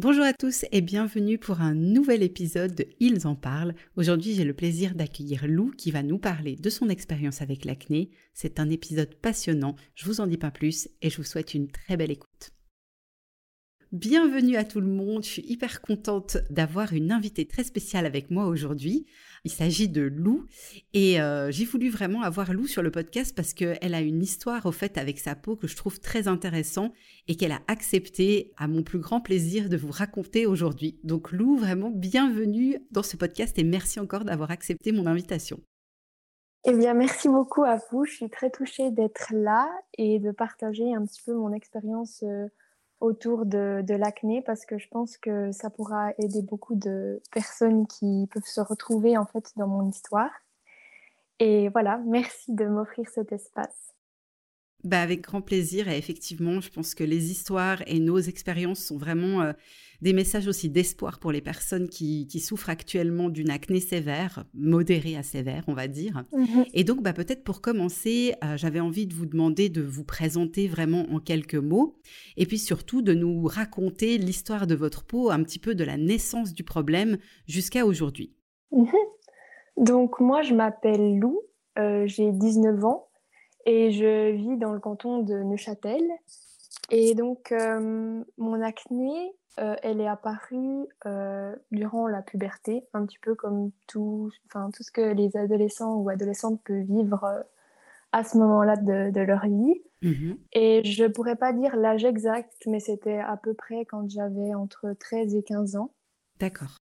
Bonjour à tous et bienvenue pour un nouvel épisode de Ils en parlent. Aujourd'hui, j'ai le plaisir d'accueillir Lou qui va nous parler de son expérience avec l'acné. C'est un épisode passionnant, je vous en dis pas plus et je vous souhaite une très belle écoute. Bienvenue à tout le monde, je suis hyper contente d'avoir une invitée très spéciale avec moi aujourd'hui. Il s'agit de Lou et euh, j'ai voulu vraiment avoir Lou sur le podcast parce qu'elle a une histoire au fait avec sa peau que je trouve très intéressant et qu'elle a accepté à mon plus grand plaisir de vous raconter aujourd'hui. Donc Lou, vraiment bienvenue dans ce podcast et merci encore d'avoir accepté mon invitation. Eh bien, merci beaucoup à vous. Je suis très touchée d'être là et de partager un petit peu mon expérience. Euh, autour de, l'acné parce que je pense que ça pourra aider beaucoup de personnes qui peuvent se retrouver en fait dans mon histoire. Et voilà, merci de m'offrir cet espace. Bah avec grand plaisir et effectivement, je pense que les histoires et nos expériences sont vraiment euh, des messages aussi d'espoir pour les personnes qui, souffrent actuellement d'une acné sévère, modérée à sévère, on va dire. Mhm. Et donc, bah, peut-être pour commencer, euh, j'avais envie de vous demander de vous présenter vraiment en quelques mots et puis surtout de nous raconter l'histoire de votre peau, un petit peu de la naissance du problème jusqu'à aujourd'hui. Mhm. Donc, moi, je m'appelle Lou, euh, j'ai 19 ans et je vis dans le canton de Neuchâtel. Et donc, euh, mon acné, euh, elle est apparue euh, durant la puberté, un petit peu comme tout, tout ce que les adolescents ou adolescentes peuvent vivre à ce moment-là de, leur vie. Mhm. Et je ne pourrais pas dire l'âge exact, mais c'était à peu près quand j'avais entre 13 et 15 ans. D'accord.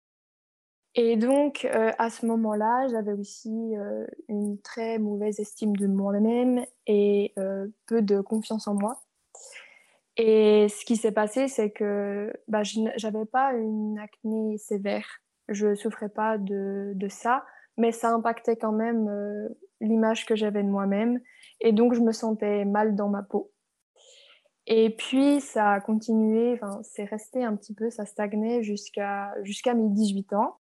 Et donc, euh, à ce moment-là, j'avais aussi euh, une très mauvaise estime de moi-même et euh, peu de confiance en moi. Et ce qui s'est passé, c'est que bah, je n'avais pas une acné sévère. Je souffrais pas de, de, ça, mais ça impactait quand même l'image que j'avais de moi-même. Et donc, je me sentais mal dans ma peau. Et puis, ça a continué, c'est resté un petit peu, ça stagnait jusqu'à jusqu'à mes 18 ans.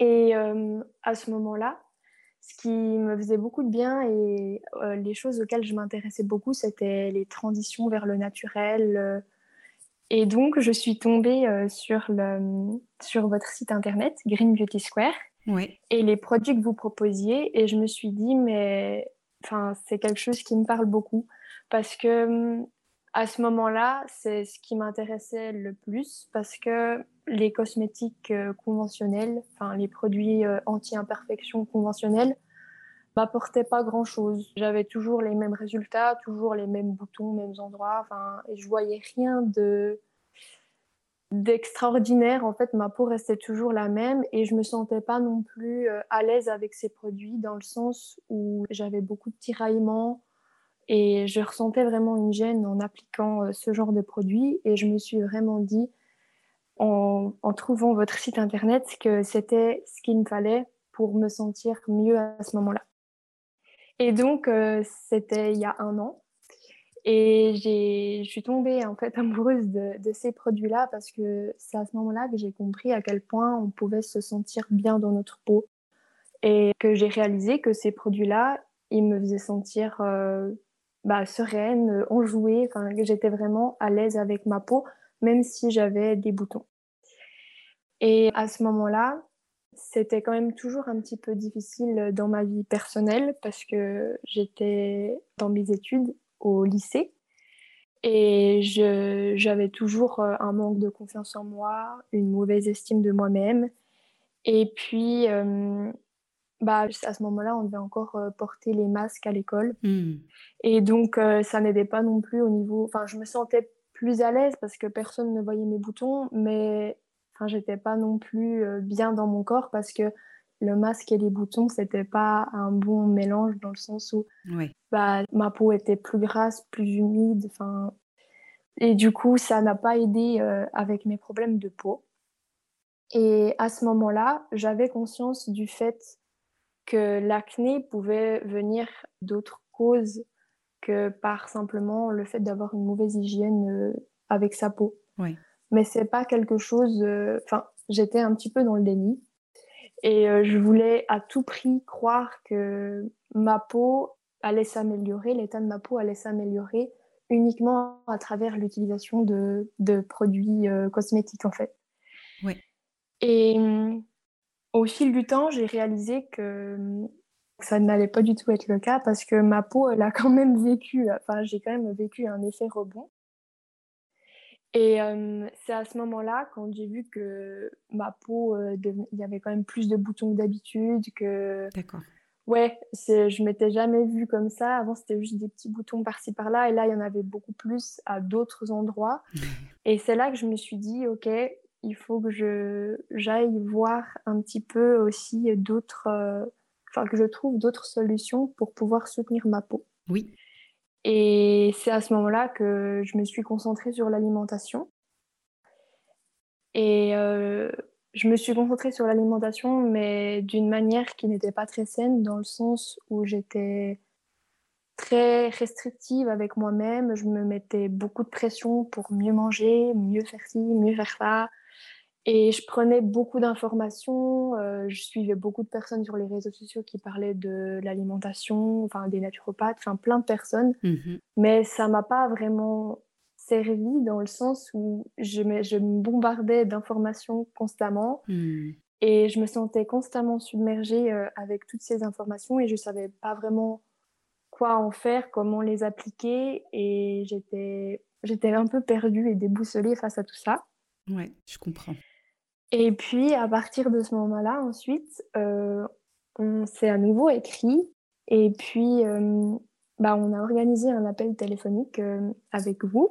Et euh, à ce moment-là, ce qui me faisait beaucoup de bien et euh, les choses auxquelles je m'intéressais beaucoup, c'était les transitions vers le naturel. Euh. et donc, je suis tombée sur, le, sur votre site internet, Green Beauty Square, et les produits que vous proposiez. Et je me suis dit, mais c'est quelque chose qui me parle beaucoup. Parce que à ce moment-là, c'est ce qui m'intéressait le plus parce que les cosmétiques euh, conventionnels, enfin les produits euh, anti-imperfection conventionnels, m'apportaient pas grand-chose. J'avais toujours les mêmes résultats, toujours les mêmes boutons, mêmes endroits, enfin, et je voyais rien de d'extraordinaire. En fait, ma peau restait toujours la même et je me sentais pas non plus euh, à l'aise avec ces produits dans le sens où j'avais beaucoup de tiraillements, et je ressentais vraiment une gêne en appliquant ce genre de produit. Et je me suis vraiment dit, en, trouvant votre site internet, que c'était ce qu'il me fallait pour me sentir mieux à ce moment-là. Et donc, euh, c'était il y a un an. Et je suis tombée en fait amoureuse de, ces produits-là parce que c'est à ce moment-là que j'ai compris à quel point on pouvait se sentir bien dans notre peau. Et que j'ai réalisé que ces produits-là, ils me faisaient sentir euh, bah, sereine, enjouée, que j'étais vraiment à l'aise avec ma peau, même si j'avais des boutons. Et à ce moment-là, c'était quand même toujours un petit peu difficile dans ma vie personnelle parce que j'étais dans mes études au lycée et j'avais toujours euh, un manque de confiance en moi, une mauvaise estime de moi-même. Et puis, euh, bah, à ce moment-là, on devait encore euh, porter les masques à l'école. Hmm. Et donc, euh, ça n'aidait pas non plus au niveau. Enfin, je me sentais plus à l'aise parce que personne ne voyait mes boutons, mais enfin, j'étais pas non plus euh, bien dans mon corps parce que le masque et les boutons, c'était pas un bon mélange dans le sens où bah, ma peau était plus grasse, plus humide. Enfin, et du coup, ça n'a pas aidé avec mes problèmes de peau. Et à ce moment-là, j'avais conscience du fait que l'acné pouvait venir d'autres causes que par simplement le fait d'avoir une mauvaise hygiène euh, avec sa peau. Oui. Mais c'est pas quelque chose. euh, Enfin, j'étais un petit peu dans le déni et euh, je voulais à tout prix croire que ma peau allait s'améliorer, l'état de ma peau allait s'améliorer uniquement à travers l'utilisation de, de produits euh, cosmétiques en fait. Oui. Et au fil du temps, j'ai réalisé que ça n'allait pas du tout être le cas parce que ma peau, elle a quand même vécu, enfin, j'ai quand même vécu un effet rebond. Et euh, c'est à ce moment-là, quand j'ai vu que ma peau, euh, il y avait quand même plus de boutons que d'habitude, que D'accord. ouais, je m'étais jamais vue comme ça. Avant, c'était juste des petits boutons par-ci par-là, et là, il y en avait beaucoup plus à d'autres endroits. Et c'est là que je me suis dit, ok, il faut que je j'aille voir un petit peu aussi d'autres, euh, enfin que je trouve d'autres solutions pour pouvoir soutenir ma peau. Oui. Et c'est à ce moment-là que je me suis concentrée sur l'alimentation. Et euh, je me suis concentrée sur l'alimentation, mais d'une manière qui n'était pas très saine, dans le sens où j'étais très restrictive avec moi-même. Je me mettais beaucoup de pression pour mieux manger, mieux faire ci, mieux faire ça. Et je prenais beaucoup d'informations. euh, je suivais beaucoup de personnes sur les réseaux sociaux qui parlaient de l'alimentation, enfin des naturopathes, enfin plein de personnes. Mhm. Mais ça m'a pas vraiment servi dans le sens où je me, je me bombardais d'informations constamment Hmm. et je me sentais constamment submergée euh, avec toutes ces informations et je savais pas vraiment quoi en faire, comment les appliquer et j'étais j'étais un peu perdue et déboussolée face à tout ça. Ouais, je comprends. Et puis à partir de ce moment-là, ensuite, euh, on s'est à nouveau écrit et puis euh, bah, on a organisé un appel téléphonique euh, avec vous.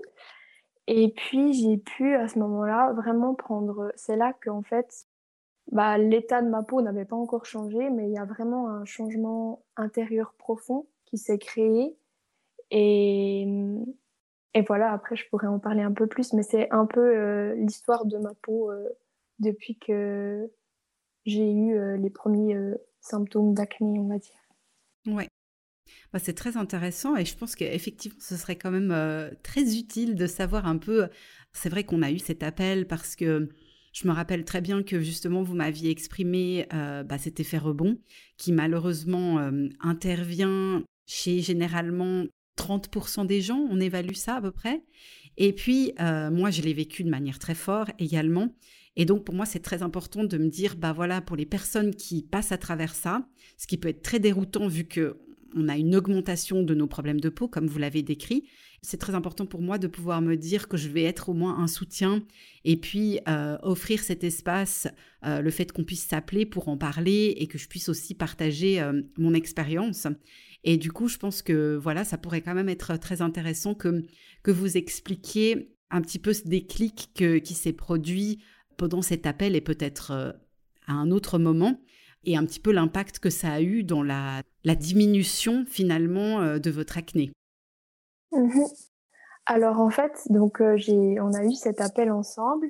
Et puis j'ai pu à ce moment-là vraiment prendre. C'est là qu'en fait, bah, l'état de ma peau n'avait pas encore changé, mais il y a vraiment un changement intérieur profond qui s'est créé. Et, et voilà, après je pourrais en parler un peu plus, mais c'est un peu euh, l'histoire de ma peau euh, depuis que j'ai eu euh, les premiers symptômes d'acné, on va dire. Ouais. Bah, c'est très intéressant et je pense qu'effectivement, ce serait quand même très utile de savoir un peu. C'est vrai qu'on a eu cet appel parce que je me rappelle très bien que justement vous m'aviez exprimé bah, cet effet rebond qui malheureusement intervient chez généralement 30% des gens, on évalue ça à peu près. Et puis, euh, moi, je l'ai vécu de manière très forte également. Et donc, pour moi, c'est très important de me dire, bah voilà, pour les personnes qui passent à travers ça, ce qui peut être très déroutant vu que on a une augmentation de nos problèmes de peau, comme vous l'avez décrit. C'est très important pour moi de pouvoir me dire que je vais être au moins un soutien et puis euh, offrir cet espace, euh, le fait qu'on puisse s'appeler pour en parler et que je puisse aussi partager mon expérience. Et du coup, je pense que voilà, ça pourrait quand même être très intéressant que, que vous expliquiez un petit peu ce déclic qui s'est produit pendant cet appel et peut-être euh, à un autre moment et un petit peu l'impact que ça a eu dans la, la diminution finalement euh, de votre acné. Mhm. Alors en fait, donc euh, on a eu cet appel ensemble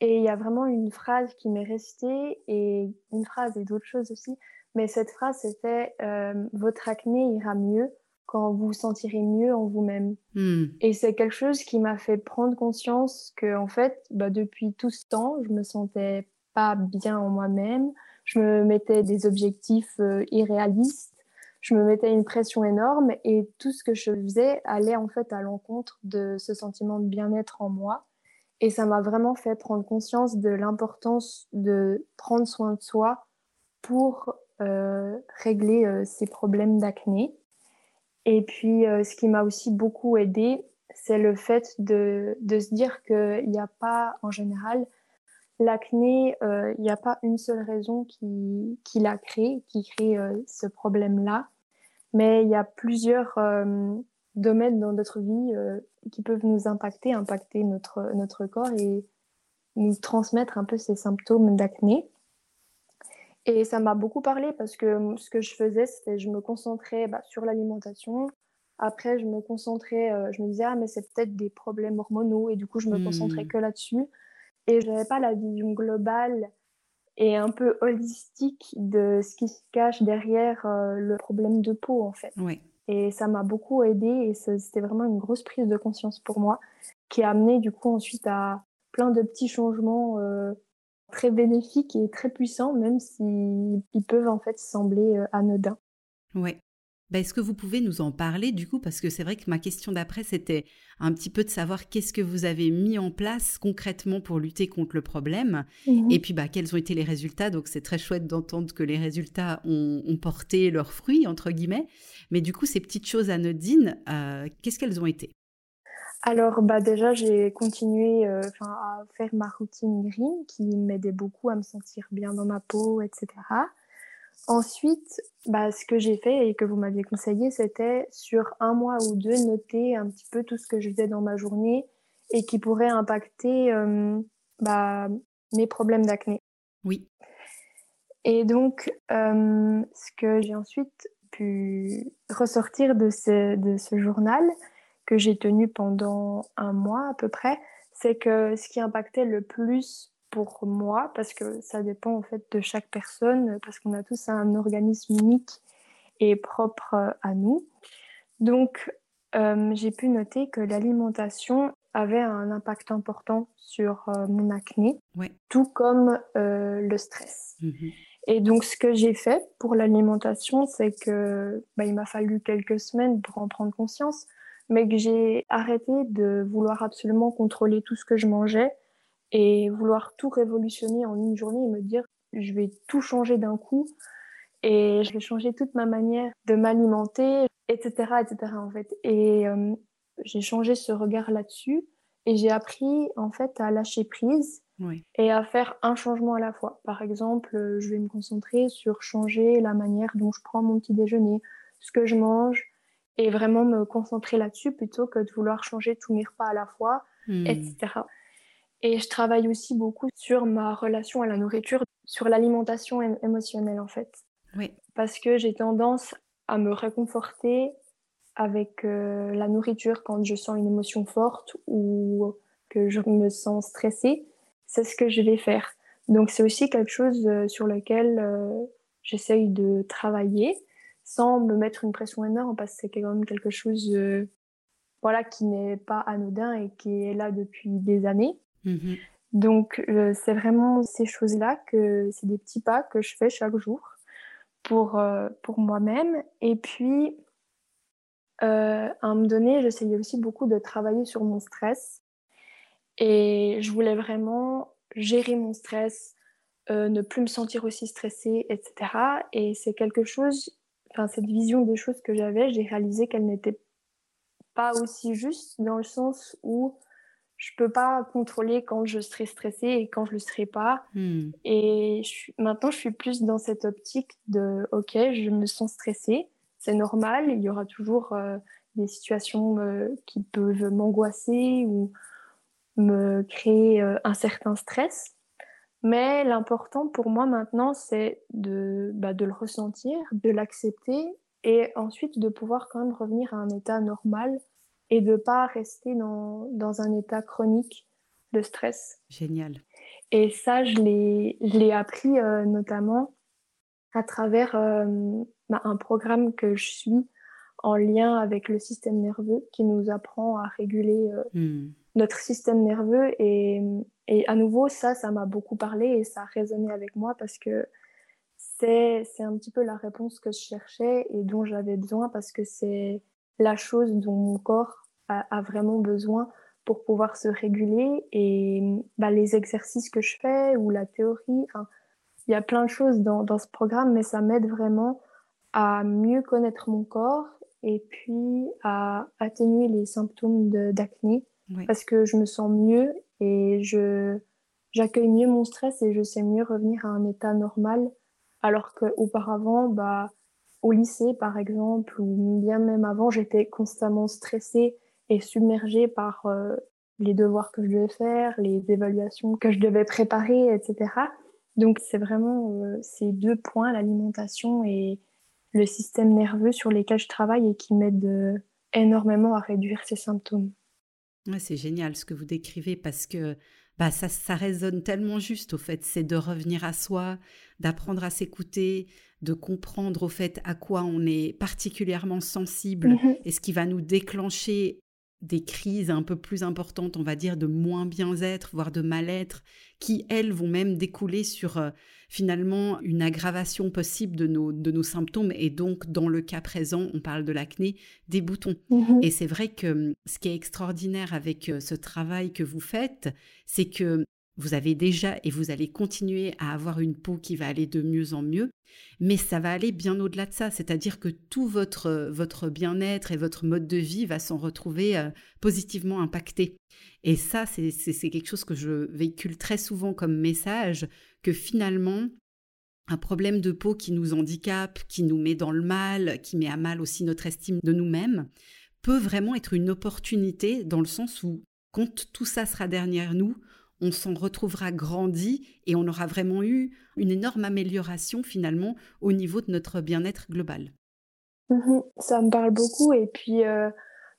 et il y a vraiment une phrase qui m'est restée et une phrase et d'autres choses aussi. Mais cette phrase c'était euh, votre acné ira mieux quand vous vous sentirez mieux en vous-même. Hmm, Et c'est quelque chose qui m'a fait prendre conscience que en fait, bah, depuis tout ce temps, je me sentais pas bien en moi-même. Je me mettais des objectifs euh, irréalistes. Je me mettais une pression énorme et tout ce que je faisais allait en fait à l'encontre de ce sentiment de bien-être en moi. Et ça m'a vraiment fait prendre conscience de l'importance de prendre soin de soi pour régler euh, ces problèmes d'acné. Et puis, euh, ce qui m'a aussi beaucoup aidé, c'est le fait de, de se dire qu'il n'y a pas, en général, l'acné, euh, il n'y a pas une seule raison qui, qui l'a créé, qui crée euh, ce problème-là, mais il y a plusieurs euh, domaines dans notre vie euh, qui peuvent nous impacter, impacter notre, notre corps et nous transmettre un peu ces symptômes d'acné. Et ça m'a beaucoup parlé parce que ce que je faisais, c'était je me concentrais bah, sur l'alimentation. Après, je me concentrais, euh, je me disais, ah, mais c'est peut-être des problèmes hormonaux. Et du coup, je me Hmm. concentrais que là-dessus. Et je n'avais pas la vision globale et un peu holistique de ce qui se cache derrière le problème de peau en fait. Oui. Et ça m'a beaucoup aidé et c'était vraiment une grosse prise de conscience pour moi qui a amené du coup ensuite à plein de petits changements très bénéfiques et très puissants, même s'ils peuvent en fait sembler anodins. Oui. Bah, est-ce que vous pouvez nous en parler du coup? Parce que c'est vrai que ma question d'après, c'était un petit peu de savoir qu'est-ce que vous avez mis en place concrètement pour lutter contre le problème. Mmh et puis, bah, quels ont été les résultats? Donc, c'est très chouette d'entendre que les résultats ont, porté leurs fruits, entre guillemets. Mais du coup, ces petites choses anodines, euh, qu'est-ce qu'elles ont été? Alors bah déjà j'ai continué euh, à faire ma routine green qui m'aidait beaucoup à me sentir bien dans ma peau, etc. Ensuite, bah, ce que j'ai fait et que vous m'aviez conseillé, c'était sur un mois ou deux, noter un petit peu tout ce que je faisais dans ma journée et qui pourrait impacter euh, bah, mes problèmes d'acné. Oui. Et donc, euh, ce que j'ai ensuite pu ressortir de ce, de ce journal, que j'ai tenu pendant un mois à peu près, c'est que ce qui impactait le plus pour moi, parce que ça dépend en fait de chaque personne, parce qu'on a tous un organisme unique et propre euh, à nous. Donc, euh, j'ai pu noter que l'alimentation avait un impact important sur euh, mon acné, tout comme le stress. Mhm. Et donc, ce que j'ai fait pour l'alimentation, c'est que bah, il m'a fallu quelques semaines pour en prendre conscience, mais que j'ai arrêté de vouloir absolument contrôler tout ce que je mangeais et vouloir tout révolutionner en une journée et me dire je vais tout changer d'un coup et je vais changer toute ma manière de m'alimenter, etc., etc. en fait. Et euh, j'ai changé ce regard là-dessus et j'ai appris en fait à lâcher prise et à faire un changement à la fois. Par exemple, euh, je vais me concentrer sur changer la manière dont je prends mon petit déjeuner, ce que je mange et vraiment me concentrer là-dessus plutôt que de vouloir changer tous mes repas à la fois, hmm. etc. Et je travaille aussi beaucoup sur ma relation à la nourriture, sur l'alimentation émotionnelle en fait. Oui. Parce que j'ai tendance à me réconforter avec euh, la nourriture quand je sens une émotion forte ou que je me sens stressée. C'est ce que je vais faire. Donc c'est aussi quelque chose euh, sur lequel euh, j'essaye de travailler sans me mettre une pression énorme parce que c'est quand même quelque chose voilà, qui n'est pas anodin et qui est là depuis des années. Mmh Donc, euh, c'est vraiment ces choses-là que c'est des petits pas que je fais chaque jour pour, euh, pour moi-même. Et puis, euh, à un moment donné, j'essayais aussi beaucoup de travailler sur mon stress. Et je voulais vraiment gérer mon stress, ne plus me sentir aussi stressée, etc. Et c'est quelque chose, enfin, cette vision des choses que j'avais, j'ai réalisé qu'elle n'était pas aussi juste dans le sens où je peux pas contrôler quand je serai stressée et quand je le serai pas. Hmm. Et maintenant, je suis plus dans cette optique de OK, je me sens stressée, c'est normal. Il y aura toujours euh, des situations euh, qui peuvent m'angoisser ou me créer euh, un certain stress. Mais l'important pour moi maintenant, c'est de, bah, de le ressentir, de l'accepter et ensuite de pouvoir quand même revenir à un état normal et de pas rester dans, dans un état chronique de stress. Génial. Et ça, je l'ai appris euh, notamment à travers euh, bah, un programme que je suis en lien avec le système nerveux qui nous apprend à réguler euh, hmm. Notre système nerveux. Et, à nouveau, ça, ça m'a beaucoup parlé et ça a résonné avec moi parce que c'est un petit peu la réponse que je cherchais et dont j'avais besoin parce que c'est la chose dont mon corps a, vraiment besoin pour pouvoir se réguler. Et bah, les exercices que je fais ou la théorie, il y a plein de choses dans, dans ce programme, mais ça m'aide vraiment à mieux connaître mon corps et puis à atténuer les symptômes d'acné parce que je me sens mieux et je j'accueille mieux mon stress et je sais mieux revenir à un état normal alors qu'auparavant bah au lycée, par exemple, ou bien même avant, j'étais constamment stressée et submergée par euh, les devoirs que je devais faire, les évaluations que je devais préparer, etc. Donc, c'est vraiment euh, ces deux points, l'alimentation et le système nerveux sur lesquels je travaille et qui m'aident euh, énormément à réduire ces symptômes. Ouais, c'est génial ce que vous décrivez parce que bah ça, ça résonne tellement juste au fait, c'est de revenir à soi, d'apprendre à s'écouter, de comprendre au fait à quoi on est particulièrement sensible mmh et ce qui va nous déclencher des crises un peu plus importantes, on va dire, de moins bien-être, voire de mal-être, qui, elles, vont même découler sur euh, finalement une aggravation possible de nos, de nos symptômes. Et donc, dans le cas présent, on parle de l'acné, des boutons. Mmh et c'est vrai que ce qui est extraordinaire avec euh, ce travail que vous faites, c'est que vous avez déjà et vous allez continuer à avoir une peau qui va aller de mieux en mieux, mais ça va aller bien au-delà de ça, c'est-à-dire que tout votre, votre bien-être et votre mode de vie va s'en retrouver euh, positivement impacté. Et ça, c'est quelque chose que je véhicule très souvent comme message, que finalement, un problème de peau qui nous handicape, qui nous met dans le mal, qui met à mal aussi notre estime de nous-mêmes, peut vraiment être une opportunité dans le sens où, quand tout ça sera derrière nous, on s'en retrouvera grandi et on aura vraiment eu une énorme amélioration finalement au niveau de notre bien-être global. Mhm. ça me parle beaucoup et puis euh,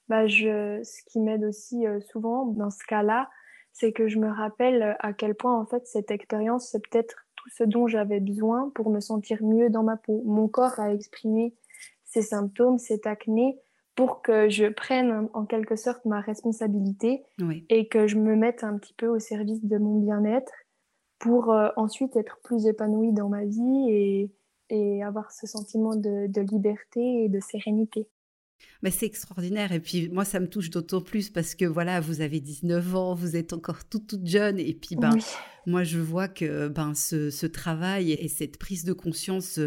bah, ce qui m'aide aussi euh, souvent dans ce cas-là, c'est que je me rappelle à quel point en fait cette expérience c'est peut-être tout ce dont j'avais besoin pour me sentir mieux dans ma peau. Mon corps a exprimé ses symptômes, cette acné, pour que je prenne en quelque sorte ma responsabilité et que je me mette un petit peu au service de mon bien-être pour euh, ensuite être plus épanouie dans ma vie et, et avoir ce sentiment de, de, liberté et de sérénité. Mais c'est extraordinaire. Et puis moi ça me touche d'autant plus parce que voilà vous avez 19 ans, vous êtes encore toute toute jeune. Et puis ben moi je vois que ben ce, ce travail et cette prise de conscience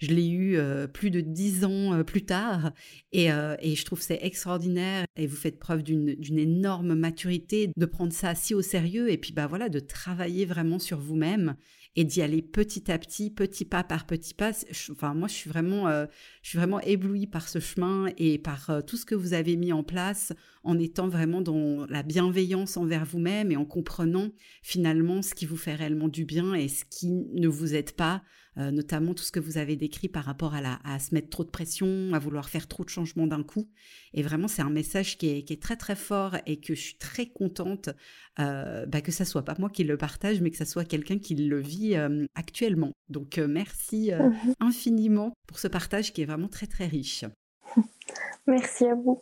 je l'ai eu euh, plus de dix ans euh, plus tard. Et, euh, et, je trouve c'est extraordinaire. Et vous faites preuve d'une énorme maturité de prendre ça si au sérieux. Et puis bah voilà de travailler vraiment sur vous-même et d'y aller petit à petit, petit pas par petit pas. enfin, moi, je suis vraiment, je suis vraiment éblouie par ce chemin et par tout ce que vous avez mis en place en étant vraiment dans la bienveillance envers vous-même et en comprenant finalement ce qui vous fait réellement du bien et ce qui ne vous aide pas, euh, notamment tout ce que vous avez décrit par rapport à, la, à se mettre trop de pression, à vouloir faire trop de changements d'un coup. Et vraiment, c'est un message qui est, qui est, très très fort et que je suis très contente bah, que ça soit pas moi qui le partage, mais que ça soit quelqu'un qui le vit actuellement. Donc merci mmh infiniment pour ce partage qui est vraiment très très riche. Merci à vous.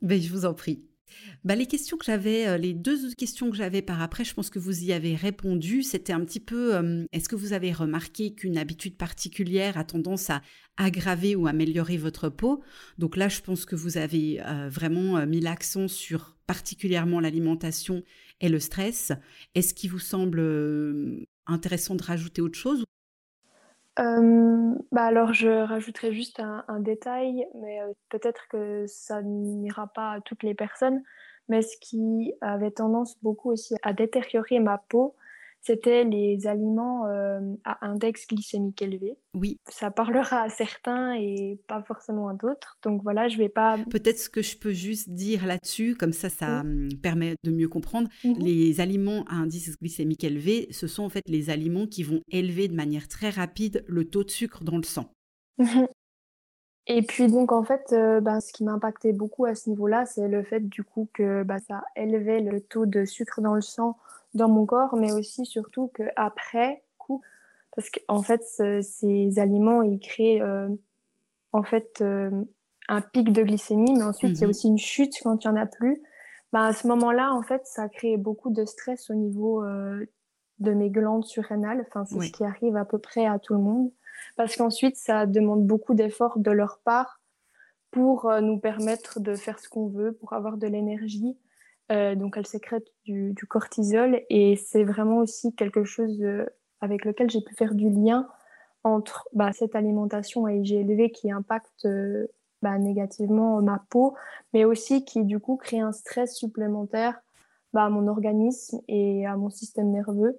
Ben, je vous en prie. Bah, les questions que j'avais, les deux questions que j'avais par après, je pense que vous y avez répondu. C'était un petit peu, est-ce que vous avez remarqué qu'une habitude particulière a tendance à aggraver ou améliorer votre peau? Donc là, je pense que vous avez vraiment mis l'accent sur particulièrement l'alimentation et le stress. Est-ce qu'il vous semble euh, intéressant de rajouter autre chose? Euh, bah alors je rajouterai juste un, détail, mais peut-être que ça n'ira pas à toutes les personnes, mais ce qui avait tendance beaucoup aussi à détériorer ma peau, c'était les aliments euh, à index glycémique élevé. Oui. Ça parlera à certains et pas forcément à d'autres. Donc voilà, je vais pas. Peut-être ce que je peux juste dire là-dessus, comme ça, ça hum, permet de mieux comprendre. Mhm. Les aliments à indice glycémique élevé, ce sont en fait les aliments qui vont élever de manière très rapide le taux de sucre dans le sang. Mhm. Et puis donc en fait, euh, ben, ce qui m'impactait beaucoup à ce niveau-là, c'est le fait du coup que bah, ça élevait le taux de sucre dans le sang dans mon corps, mais aussi surtout qu'après coup, parce qu'en fait, ces aliments, ils créent euh, en fait euh, un pic de glycémie, mais ensuite, il y a mhm. aussi une chute quand il n'y en a plus. Bah, à ce moment-là, en fait, ça crée beaucoup de stress au niveau euh, de mes glandes surrénales. Enfin, c'est ce qui arrive à peu près à tout le monde. Parce qu'ensuite, ça demande beaucoup d'efforts de leur part pour nous permettre de faire ce qu'on veut, pour avoir de l'énergie. Euh, donc elle sécrète du, cortisol et c'est vraiment aussi quelque chose euh, avec lequel j'ai pu faire du lien entre bah, cette alimentation à IG élevé qui impacte euh, bah, négativement ma peau, mais aussi qui du coup crée un stress supplémentaire bah, à mon organisme et à mon système nerveux.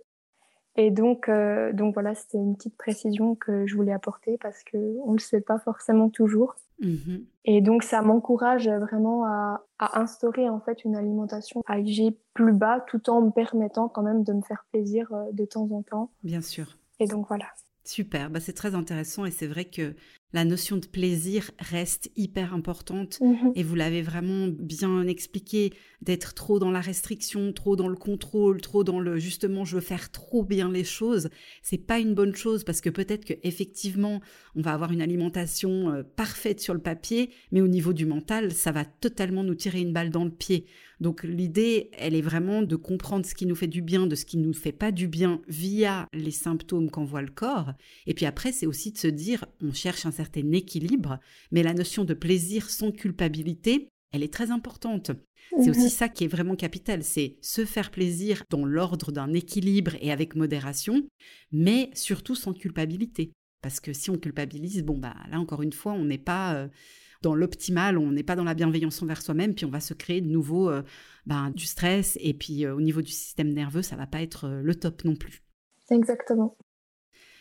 Et donc, donc voilà, c'était une petite précision que je voulais apporter parce qu'on ne le sait pas forcément toujours. Mmh et donc, ça m'encourage vraiment à, instaurer en fait une alimentation à IG plus bas, tout en me permettant quand même de me faire plaisir euh, de temps en temps. Bien sûr. Et donc voilà. Super, bah, c'est très intéressant et c'est vrai que la notion de plaisir reste hyper importante Mhm. et vous l'avez vraiment bien expliqué, d'être trop dans la restriction, trop dans le contrôle, trop dans le justement je veux faire trop bien les choses, c'est pas une bonne chose parce que peut-être que effectivement on va avoir une alimentation euh, parfaite sur le papier, mais au niveau du mental, ça va totalement nous tirer une balle dans le pied. Donc l'idée, elle est vraiment de comprendre ce qui nous fait du bien, de ce qui nous fait pas du bien via les symptômes qu'envoie le corps. Et puis après, c'est aussi de se dire, on cherche un certain équilibre, mais la notion de plaisir sans culpabilité, elle est très importante. C'est aussi ça qui est vraiment capital, c'est se faire plaisir dans l'ordre d'un équilibre et avec modération, mais surtout sans culpabilité. Parce que si on culpabilise, bon bah là encore une fois, on n'est pas euh, dans l'optimal, on n'est pas dans la bienveillance envers soi-même, puis on va se créer de nouveau euh, ben, du stress, et puis euh, au niveau du système nerveux, ça va pas être euh, le top non plus. Exactement.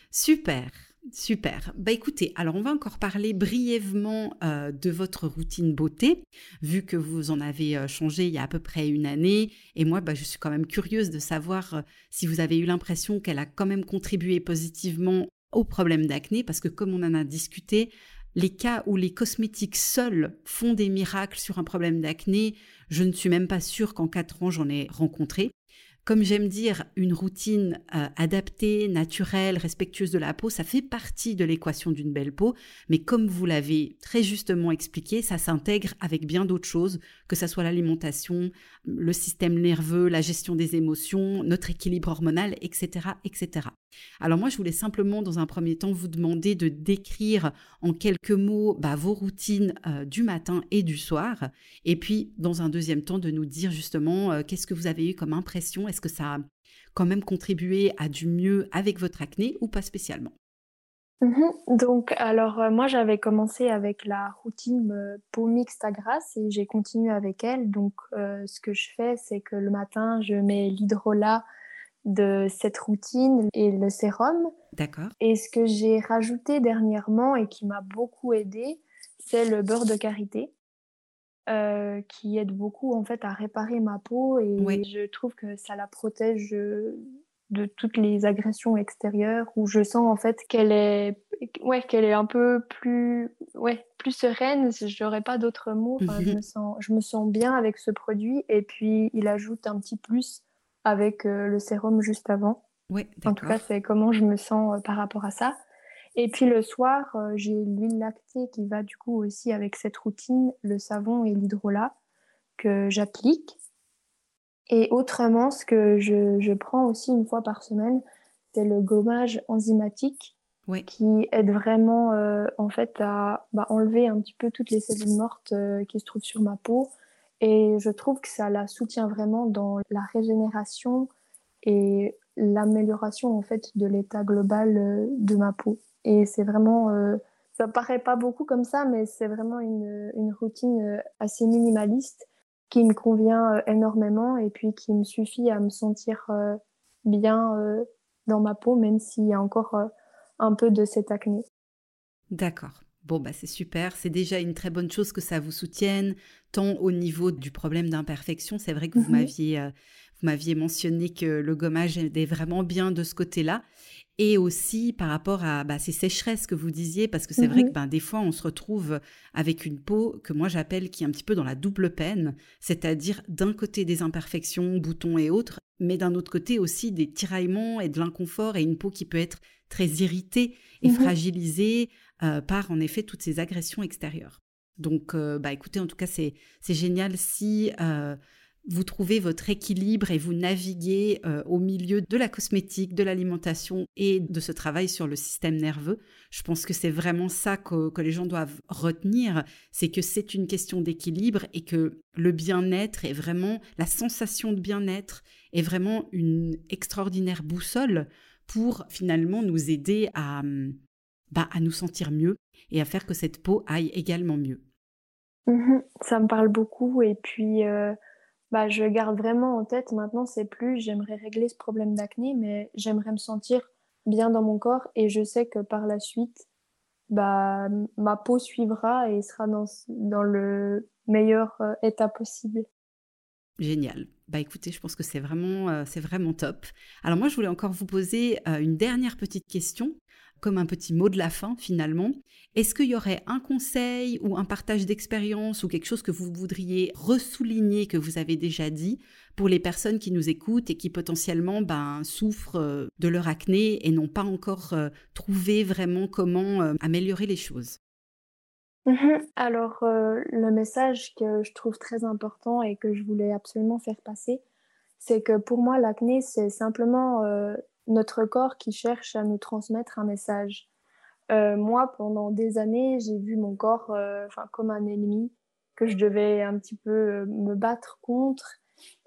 Super, super. Bah écoutez, alors on va encore parler brièvement euh, de votre routine beauté, vu que vous en avez euh, changé il y a à peu près une année. Et moi, bah, je suis quand même curieuse de savoir euh, si vous avez eu l'impression qu'elle a quand même contribué positivement au problème d'acné, parce que comme on en a discuté, les cas où les cosmétiques seuls font des miracles sur un problème d'acné, je ne suis même pas sûre qu'en quatre ans j'en ai rencontré. Comme j'aime dire, une routine euh, adaptée, naturelle, respectueuse de la peau, ça fait partie de l'équation d'une belle peau, mais comme vous l'avez très justement expliqué, ça s'intègre avec bien d'autres choses, que ça soit l'alimentation, le système nerveux, la gestion des émotions, notre équilibre hormonal, etc., etc. Alors moi, je voulais simplement, dans un premier temps, vous demander de décrire en quelques mots bah, vos routines euh, du matin et du soir, et puis dans un deuxième temps, de nous dire justement euh, qu'est-ce que vous avez eu comme impression, est-ce que ça a quand même contribué à du mieux avec votre acné ou pas spécialement? Mhm. Donc, alors, euh, moi, j'avais commencé avec la routine euh, peau mixte à grasse et j'ai continué avec elle. Donc, euh, ce que je fais, c'est que le matin, je mets l'hydrolat de cette routine et le sérum. D'accord. Et ce que j'ai rajouté dernièrement et qui m'a beaucoup aidé, c'est le beurre de karité, euh, qui aide beaucoup en fait à réparer ma peau et Oui. je trouve que ça la protège de toutes les agressions extérieures où je sens en fait qu'elle est ouais qu'elle est un peu plus ouais plus sereine. J'aurais pas d'autres mots. Enfin, je me sens je me sens bien avec ce produit. Et puis il ajoute un petit plus avec euh, le sérum juste avant. Oui, en tout cas, c'est comment je me sens euh, par rapport à ça. Et puis le soir, euh, j'ai l'huile lactée qui va du coup aussi avec cette routine, le savon et l'hydrolat que j'applique. Et autrement, ce que je, je prends aussi une fois par semaine, c'est le gommage enzymatique Oui. qui aide vraiment euh, en fait à bah, enlever un petit peu toutes les cellules mortes euh, qui se trouvent sur ma peau. Et je trouve que ça la soutient vraiment dans la régénération et l'amélioration en fait de l'état global euh, de ma peau. Et c'est vraiment, euh, ça paraît pas beaucoup comme ça, mais c'est vraiment une, une routine euh, assez minimaliste qui me convient euh, énormément et puis qui me suffit à me sentir euh, bien euh, dans ma peau, même s'il y a encore euh, un peu de cette acné. D'accord. Bon, bah c'est super. C'est déjà une très bonne chose que ça vous soutienne, tant au niveau du problème d'imperfection. C'est vrai que vous Mhm. m'aviez vous m'aviez mentionné que le gommage aidait vraiment bien de ce côté-là. Et aussi par rapport à bah, ces sécheresses que vous disiez, parce que c'est vrai Mhm. que ben, des fois on se retrouve avec une peau que moi j'appelle qui est un petit peu dans la double peine, c'est-à-dire d'un côté des imperfections, boutons et autres, mais d'un autre côté aussi des tiraillements et de l'inconfort et une peau qui peut être très irritée et Mhm. fragilisée euh, par en effet toutes ces agressions extérieures. Donc, euh, bah écoutez, en tout cas, c'est c'est génial si euh, vous trouvez votre équilibre et vous naviguez euh, au milieu de la cosmétique, de l'alimentation et de ce travail sur le système nerveux. Je pense que c'est vraiment ça que, les gens doivent retenir, c'est que c'est une question d'équilibre et que le bien-être est vraiment, la sensation de bien-être est vraiment une extraordinaire boussole pour finalement nous aider à, bah, à nous sentir mieux et à faire que cette peau aille également mieux. Mhm. Ça me parle beaucoup et puis euh, bah, je garde vraiment en tête maintenant, c'est plus j'aimerais régler ce problème d'acné, mais j'aimerais me sentir bien dans mon corps et je sais que par la suite, bah, ma peau suivra et sera dans, dans le meilleur euh, état possible. Génial. Bah écoutez, je pense que c'est vraiment, euh, vraiment top. Alors moi, je voulais encore vous poser euh, une dernière petite question comme un petit mot de la fin finalement, est-ce qu'il y aurait un conseil ou un partage d'expérience ou quelque chose que vous voudriez ressouligner que vous avez déjà dit pour les personnes qui nous écoutent et qui potentiellement ben, souffrent euh, de leur acné et n'ont pas encore trouvé vraiment comment améliorer les choses? Mmh Alors, le message que je trouve très important et que je voulais absolument faire passer, c'est que pour moi, l'acné, c'est simplement notre corps qui cherche à nous transmettre un message. Euh, moi, pendant des années, j'ai vu mon corps euh, comme un ennemi que je devais un petit peu euh, me battre contre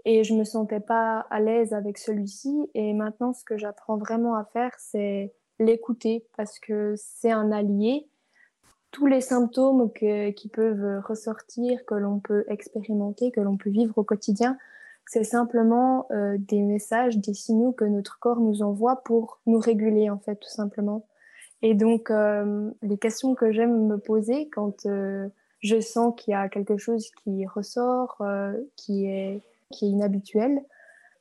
et je me sentais pas à l'aise avec celui-ci. Et maintenant, ce que j'apprends vraiment à faire, c'est l'écouter parce que c'est un allié. Tous les symptômes qui peuvent ressortir, que l'on peut expérimenter, que l'on peut vivre au quotidien, c'est simplement des messages, des signaux que notre corps nous envoie pour nous réguler, en fait, tout simplement. Et donc, euh, les questions que j'aime me poser quand euh, je sens qu'il y a quelque chose qui ressort, euh, qui, est, qui est inhabituel,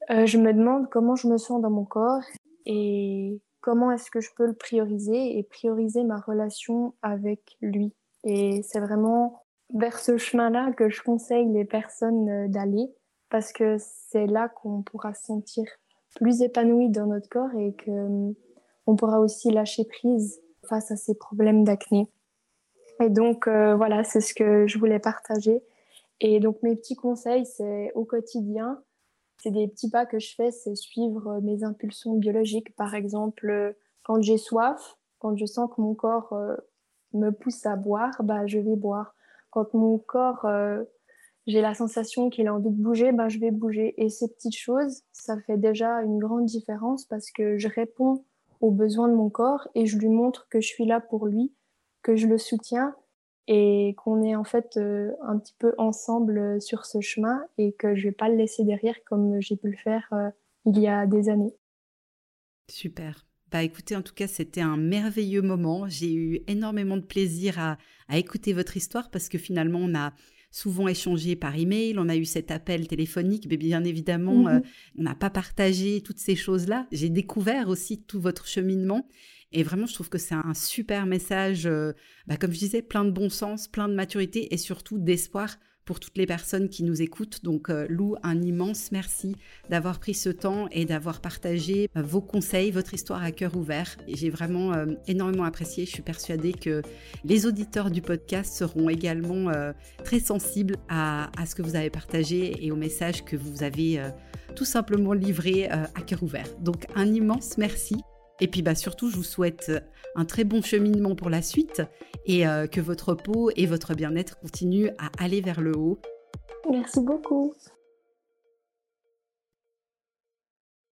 je me demande comment je me sens dans mon corps et comment est-ce que je peux le prioriser et prioriser ma relation avec lui. Et c'est vraiment vers ce chemin-là que je conseille les personnes d'aller parce que c'est là qu'on pourra se sentir plus épanoui dans notre corps et que on pourra aussi lâcher prise face à ces problèmes d'acné. Et donc, euh, voilà, c'est ce que je voulais partager. Et donc, mes petits conseils, c'est au quotidien, c'est des petits pas que je fais, c'est suivre mes impulsions biologiques. Par exemple, quand j'ai soif, quand je sens que mon corps euh, me pousse à boire, bah, je vais boire. Quand mon corps, euh, j'ai la sensation qu'il a envie de bouger, bah, je vais bouger. Et ces petites choses, ça fait déjà une grande différence parce que je réponds aux besoins de mon corps et je lui montre que je suis là pour lui, que je le soutiens et qu'on est en fait euh, un petit peu ensemble euh, sur ce chemin et que je vais pas le laisser derrière comme j'ai pu le faire euh, il y a des années. Super. Bah écoutez, en tout cas, c'était un merveilleux moment. J'ai eu énormément de plaisir à, à écouter votre histoire parce que finalement, on a souvent échangé par email, on a eu cet appel téléphonique, mais bien évidemment, euh, on n'a pas partagé toutes ces choses-là. J'ai découvert aussi tout votre cheminement. Et vraiment, je trouve que c'est un super message, euh, bah, comme je disais, plein de bon sens, plein de maturité et surtout d'espoir pour toutes les personnes qui nous écoutent. Donc euh, Lou, un immense merci d'avoir pris ce temps et d'avoir partagé euh, vos conseils, votre histoire à cœur ouvert. J'ai vraiment énormément apprécié. Je suis persuadée que les auditeurs du podcast seront également très sensibles à, ce que vous avez partagé et au message que vous avez tout simplement livré à cœur ouvert. Donc un immense merci. Et puis bah, surtout, je vous souhaite euh, un très bon cheminement pour la suite et euh, que votre peau et votre bien-être continuent à aller vers le haut. Merci beaucoup.